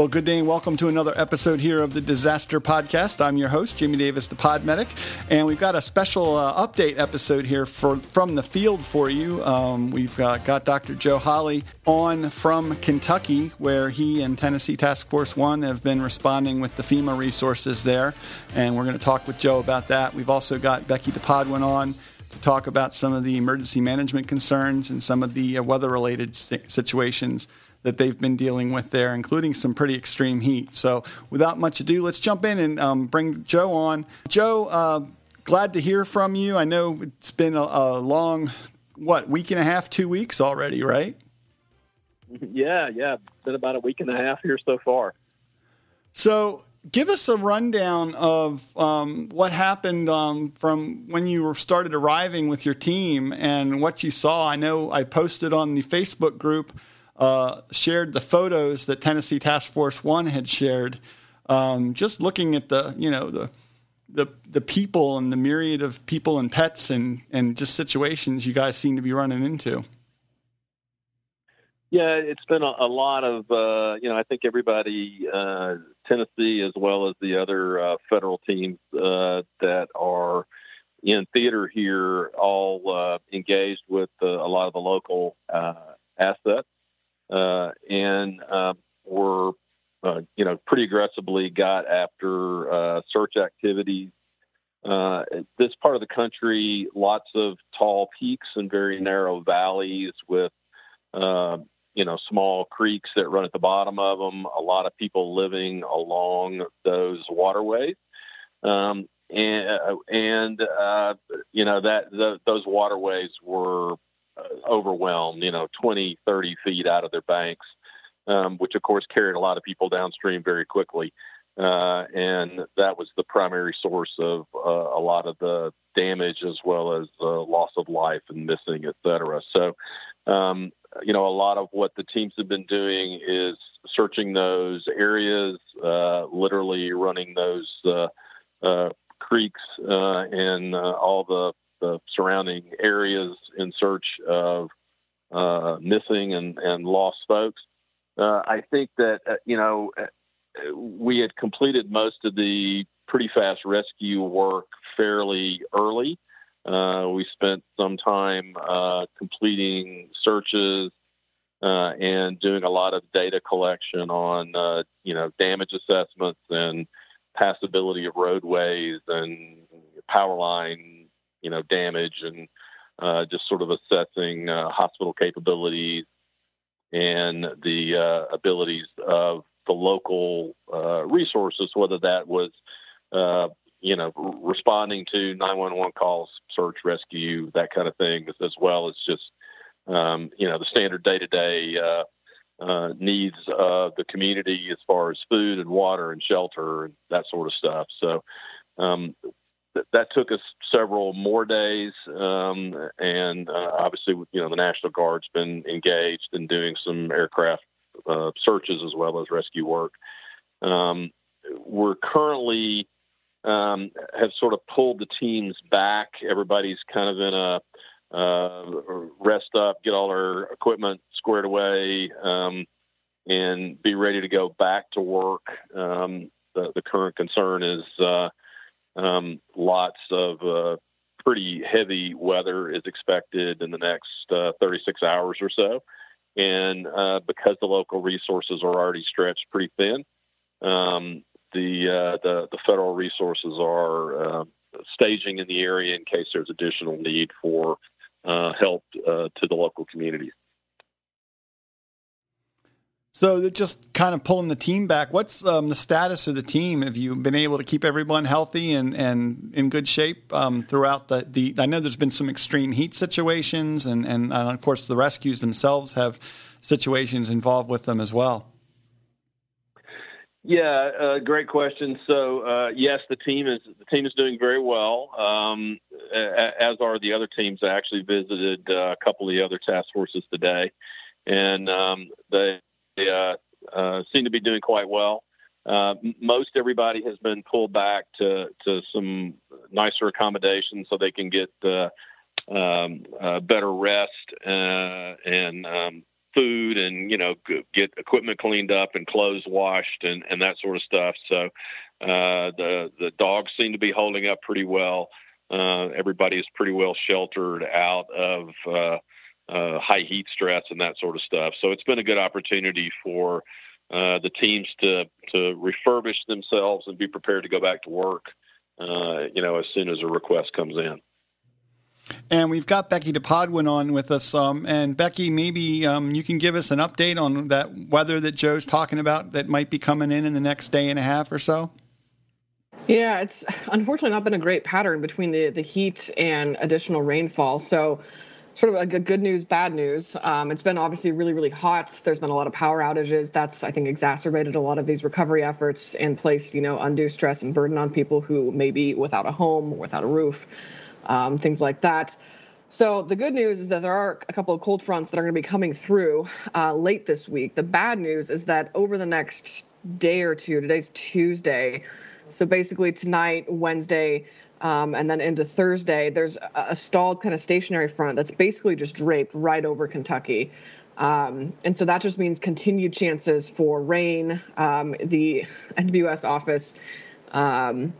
Well, good day and welcome to another episode here of the Disaster Podcast. I'm your host, Jamie Davis, the Pod Medic, and we've got a special uh, update episode here for from the field for you. Um, we've got, got Dr. Joe Holley on from Kentucky, where he and Tennessee Task Force One have been responding with the FEMA resources there, and we're going to talk with Joe about that. We've also got Becky DePodwin on to talk about some of the emergency management concerns and some of the uh, weather-related situations that they've been dealing with there, including some pretty extreme heat. So, without much ado, let's jump in and um, bring Joe on. Joe, uh, glad to hear from you. I know it's been a, a, long, what, week and a half, two weeks already, right? Yeah, yeah. It's been about a week and a half here so far. So, give us a rundown of um, what happened um, from when you started arriving with your team and what you saw. I know I posted on the Facebook group uh, shared the photos that Tennessee Task Force One had shared. Um, just looking at the you know the the the people and the myriad of people and pets and and just situations you guys seem to be running into. Yeah, it's been a, a lot of uh, you know I think everybody uh, Tennessee as well as the other uh, federal teams uh, that are in theater here all uh, engaged with uh, a lot of the local assets and uh, were, uh, you know, pretty aggressively got after uh, search activities. Uh, this part of the country, lots of tall peaks and very narrow valleys with, uh, you know, small creeks that run at the bottom of them. A lot of people living along those waterways. Um, and and uh, you know that the, those waterways were uh, overwhelmed, you know, 20, 30 feet out of their banks, um, which of course carried a lot of people downstream very quickly. Uh, and that was the primary source of uh, a lot of the damage as well as uh, loss of life and missing, et cetera. So, um, you know, a lot of what the teams have been doing is searching those areas, uh, literally running those uh, creeks and all the the surrounding areas in search of uh, missing and, and lost folks. Uh, I think that, uh, you know, uh, we had completed most of the pretty fast rescue work fairly early. Uh, we spent some time uh, completing searches and doing a lot of data collection on, you know, damage assessments and passability of roadways and power line you know damage and uh, just sort of assessing uh, hospital capabilities and the uh, abilities of the local uh, resources, whether that was uh, you know responding to 911 calls, search, rescue, that kind of thing, as well as just um, you know the standard day-to-day uh, needs of the community as far as food and water and shelter and that sort of stuff. So um, that, took us several more days, um, and uh, obviously, you know, the National Guard's been engaged in doing some aircraft uh, searches as well as rescue work. Um, we're currently um, have sort of pulled the teams back. Everybody's kind of in a uh, rest up, get all our equipment squared away, um, and be ready to go back to work. Um, the, the current concern is uh, um, lots of uh, pretty heavy weather is expected in the next uh, 36 hours or so. And uh, because the local resources are already stretched pretty thin, um, the, uh, the, the federal resources are uh, staging in the area in case there's additional need for uh, help to the local communities. So just kind of pulling the team back. What's um, the status of the team? Have you been able to keep everyone healthy and, and in good shape um, throughout the, the? I know there's been some extreme heat situations, and and uh, of course the rescues themselves have situations involved with them as well. Yeah, uh, great question. So uh, yes, the team is the team is doing very well, um, as are the other teams. I actually visited uh, a couple of the other task forces today, and um, they uh, uh, seem to be doing quite well. Uh, most everybody has been pulled back to, to some nicer accommodations so they can get um, uh, better rest uh, and um, food and you know get equipment cleaned up and clothes washed and and that sort of stuff. So uh, the the dogs seem to be holding up pretty well. Uh, everybody is pretty well sheltered out of uh, high heat stress and that sort of stuff. So it's been a good opportunity for uh, the teams to to refurbish themselves and be prepared to go back to work. Uh, you know, as soon as a request comes in. And we've got Becky DePodwin on with us. Um, and Becky, maybe um, you can give us an update on that weather that Joe's talking about that might be coming in in the next day and a half or so. Yeah, it's unfortunately not been a great pattern between the the heat and additional rainfall. So sort of like a good news, bad news. Um, it's been obviously really, really hot. There's been a lot of power outages. That's, I think, exacerbated a lot of these recovery efforts and placed, you know, undue stress and burden on people who may be without a home, without a roof um, things like that. So the good news is that there are a couple of cold fronts that are going to be coming through uh, late this week. The bad news is that over the next day or two, today's Tuesday, so basically tonight, Wednesday, um, and then into Thursday, there's a, stalled kind of stationary front that's basically just draped right over Kentucky. Um, and so that just means continued chances for rain. Um, the NWS office um,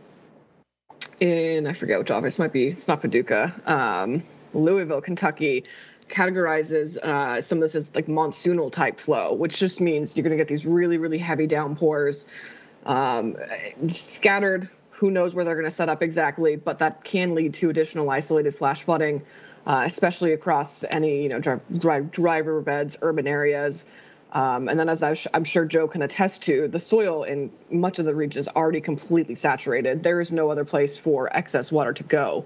in I forget which office might be it's not Paducah, um, Louisville, Kentucky, categorizes uh, some of this as like monsoonal type flow, which just means you're going to get these really really heavy downpours, um, scattered. Who knows where they're going to set up exactly, but that can lead to additional isolated flash flooding, uh, especially across any you know dry, dry, dry riverbeds, urban areas. Um, and then, as I'm sure Joe can attest to, the soil in much of the region is already completely saturated. There is no other place for excess water to go.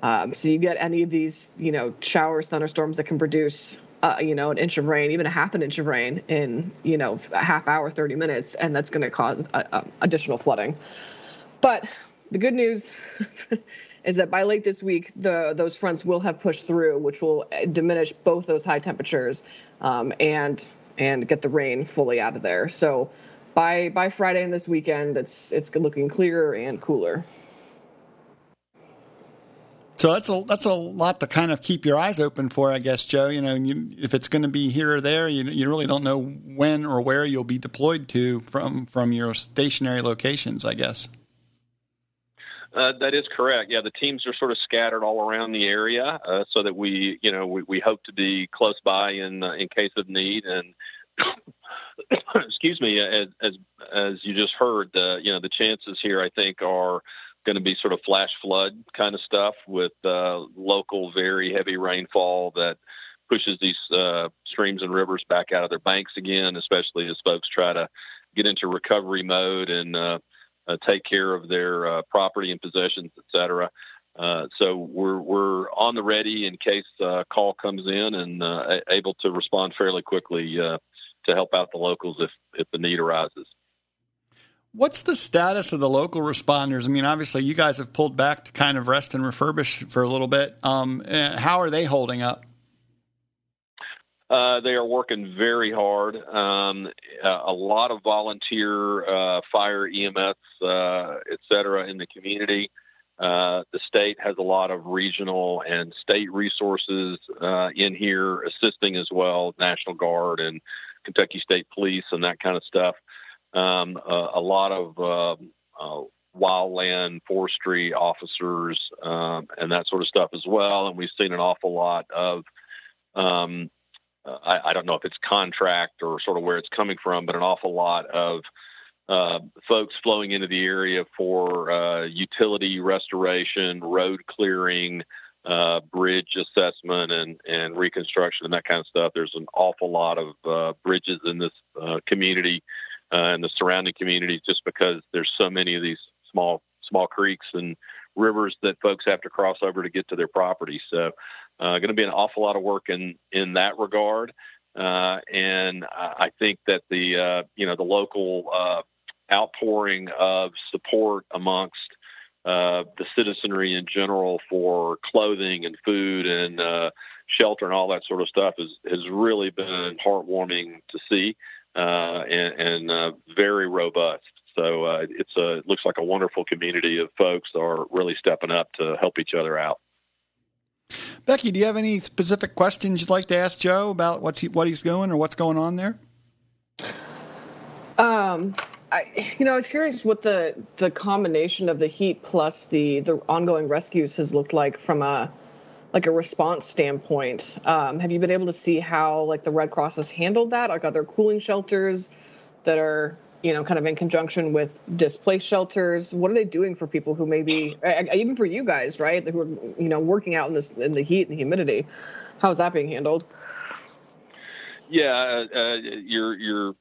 Um, so you get any of these, you know, showers, thunderstorms that can produce, uh, you know, an inch of rain, even a half an inch of rain in, you know, a half hour, 30 minutes, and that's going to cause uh, uh, additional flooding. But the good news is that by late this week, the those fronts will have pushed through, which will uh, diminish both those high temperatures um, and and get the rain fully out of there. So by by Friday and this weekend, it's it's looking clearer and cooler. So that's a that's a lot to kind of keep your eyes open for, I guess, Joe. You know, you, if it's going to be here or there, you you really don't know when or where you'll be deployed to from from your stationary locations, I guess. Uh, that is correct. Yeah, the teams are sort of scattered all around the area, uh, so that we, you know, we, we hope to be close by in uh, in case of need. And excuse me, as as as you just heard, the you know the chances here I think are going to be sort of flash flood kind of stuff with uh, local very heavy rainfall that pushes these uh, streams and rivers back out of their banks again, especially as folks try to get into recovery mode and uh, take care of their uh, property and possessions, et cetera. Uh, so we're we're on the ready in case a call comes in and able to respond fairly quickly to help out the locals if if the need arises. What's the status of the local responders? I mean, obviously, you guys have pulled back to kind of rest and refurbish for a little bit. Um, how are they holding up? Uh, they are working very hard. Um, a lot of volunteer uh, fire, EMS, uh, et cetera, in the community. Uh, the state has a lot of regional and state resources uh, in here assisting as well, National Guard and Kentucky State Police and that kind of stuff. Um, a lot of uh, wildland forestry officers um, and that sort of stuff as well. And we've seen an awful lot of um, uh, I, I, don't know if it's contract or sort of where it's coming from, but an awful lot of uh, folks flowing into the area for uh, utility restoration, road clearing, uh, bridge assessment, and, and reconstruction, and that kind of stuff. There's an awful lot of uh, bridges in this uh, community and the surrounding communities just because there's so many of these small small creeks and rivers that folks have to cross over to get to their property. So uh, going to be an awful lot of work in in that regard, uh, and I think that the uh, you know the local uh, outpouring of support amongst uh, the citizenry in general for clothing and food and uh, shelter and all that sort of stuff is, has really been heartwarming to see and, and very robust. So it's a it looks like a wonderful community of folks that are really stepping up to help each other out. Becky, do you have any specific questions you'd like to ask Joe about what's he, what he's doing or what's going on there? Um, I, you know, I was curious what the the combination of the heat plus the the ongoing rescues has looked like from a like a response standpoint. Um, have you been able to see how like the Red Cross has handled that? Like, are there cooling shelters that are you know kind of in conjunction with displaced shelters? What are they doing for people who maybe even for you guys, right? Who are you know working out in this in the heat and humidity? How is that being handled? Yeah, uh, you're you're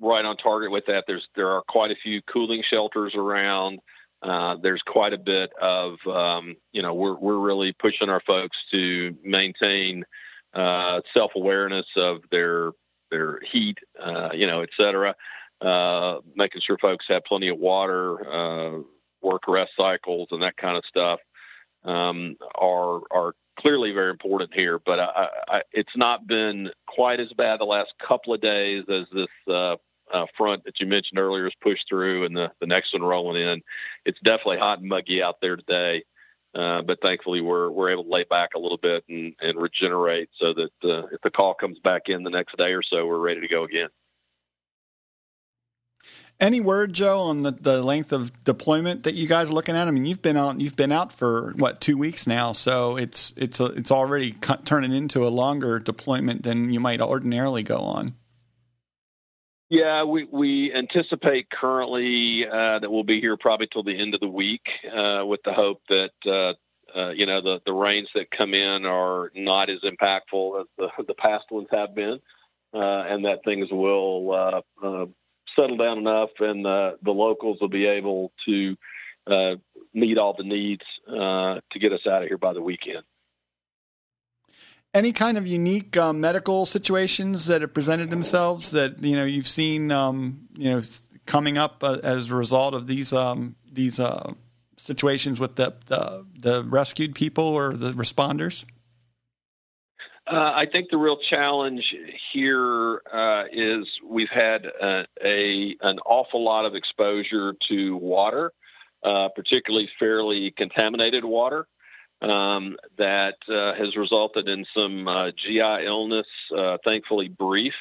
right on target with that. There's there are quite a few cooling shelters around. Uh, there's quite a bit of um, you know we're we're really pushing our folks to maintain uh, self awareness of their their heat, uh, you know, et cetera. Sure folks have plenty of water, uh, work rest cycles, and that kind of stuff um, are are clearly very important here. But I, I, it's not been quite as bad the last couple of days as this uh, uh, front that you mentioned earlier is pushed through, and the the next one rolling in. It's definitely hot and muggy out there today. Uh, but thankfully, we're we're able to lay back a little bit and, and regenerate, so that uh, if the call comes back in the next day or so, we're ready to go again. Any word, Joe, on the, the length of deployment that you guys are looking at? I mean, you've been out you've been out for what two weeks now, so it's it's a, it's already turning into a longer deployment than you might ordinarily go on. Yeah, we, we anticipate currently uh, that we'll be here probably till the end of the week, uh, with the hope that uh, uh you know the the rains that come in are not as impactful as the the past ones have been, uh, and that things will uh, settle down enough, and the locals will be able to meet all the needs to get us out of here by the weekend any kind of unique um, medical situations that have presented themselves that you know you've seen um, you know coming up uh, as a result of these um, these uh, situations with the, the, the rescued people or the responders? Uh, I think the real challenge here uh, is we've had a, a, an awful lot of exposure to water, uh, particularly fairly contaminated water um, that uh, has resulted in some uh, GI illness, uh, thankfully brief.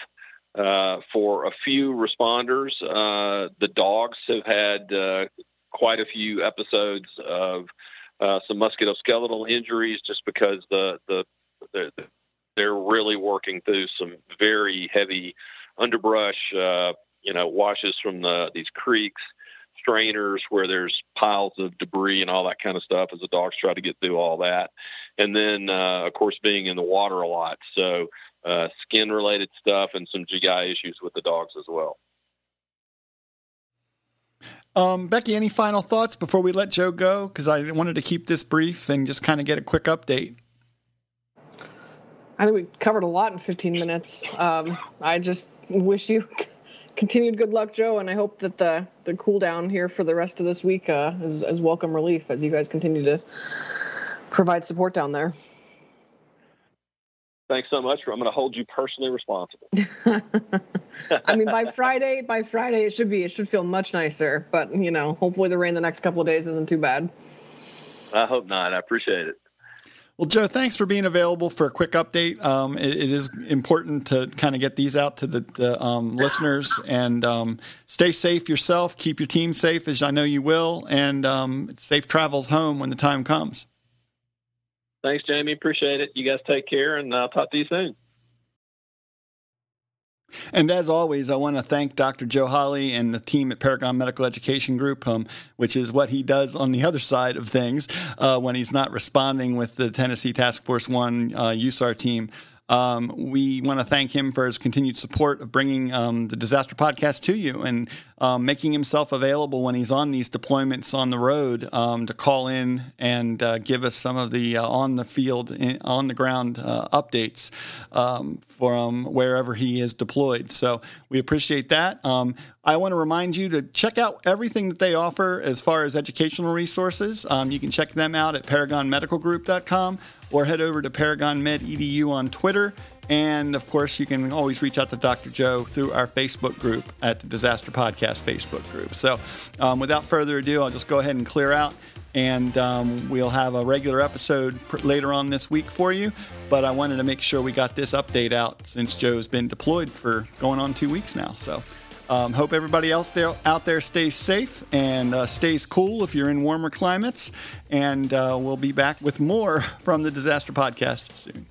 Uh, for a few responders, uh, the dogs have had uh, quite a few episodes of some musculoskeletal injuries just because the, the, the, they're really working through some very heavy underbrush, you know, washes from the, these creeks strainers where there's piles of debris and all that kind of stuff as the dogs try to get through all that. And then, uh, of course, being in the water a lot. So, uh, skin related stuff and some GI issues with the dogs as well. Um, Becky, any final thoughts before we let Joe go? Because I wanted to keep this brief and just kind of get a quick update. I think we covered a lot in 15 minutes. Um, I just wish you continued good luck, Joe, and I hope that the the cool down here for the rest of this week uh, is, is welcome relief as you guys continue to provide support down there. Thanks so much. I'm going to hold you personally responsible. I mean, by Friday, by Friday, it should be it should feel much nicer. But you know, hopefully the rain the next couple of days isn't too bad. I hope not. I appreciate it. Well, Joe, thanks for being available for a quick update. Um, it, it is important to kind of get these out to the, the um, listeners and um, stay safe yourself. Keep your team safe, as I know you will, and um, safe travels home when the time comes. Thanks, Jamie. Appreciate it. You guys take care, and I'll talk to you soon. And as always, I want to thank Dr. Joe Holley and the team at Paragon Medical Education Group, um, which is what he does on the other side of things uh, when he's not responding with the Tennessee Task Force One uh, USAR team. Um, we want to thank him for his continued support of bringing um, the Disaster Podcast to you and um, making himself available when he's on these deployments on the road um, to call in and uh, give us some of the uh, on the field, in, on the ground uh, updates um, from wherever he is deployed. So we appreciate that. Um, I want to remind you to check out everything that they offer as far as educational resources. you can check them out at paragonmedicalgroup.com or head over to paragonmededu on Twitter. And of course, you can always reach out to Dr. Joe through our Facebook group at the Disaster Podcast Facebook group. So, um, without further ado, I'll just go ahead and clear out. and um, we'll have a regular episode pr- later on this week for you. But I wanted to make sure we got this update out since Joe's been deployed for going on two weeks now. So. Um, hope everybody else there, out there stays safe and uh, stays cool if you're in warmer climates. And uh, we'll be back with more from the Disaster Podcast soon.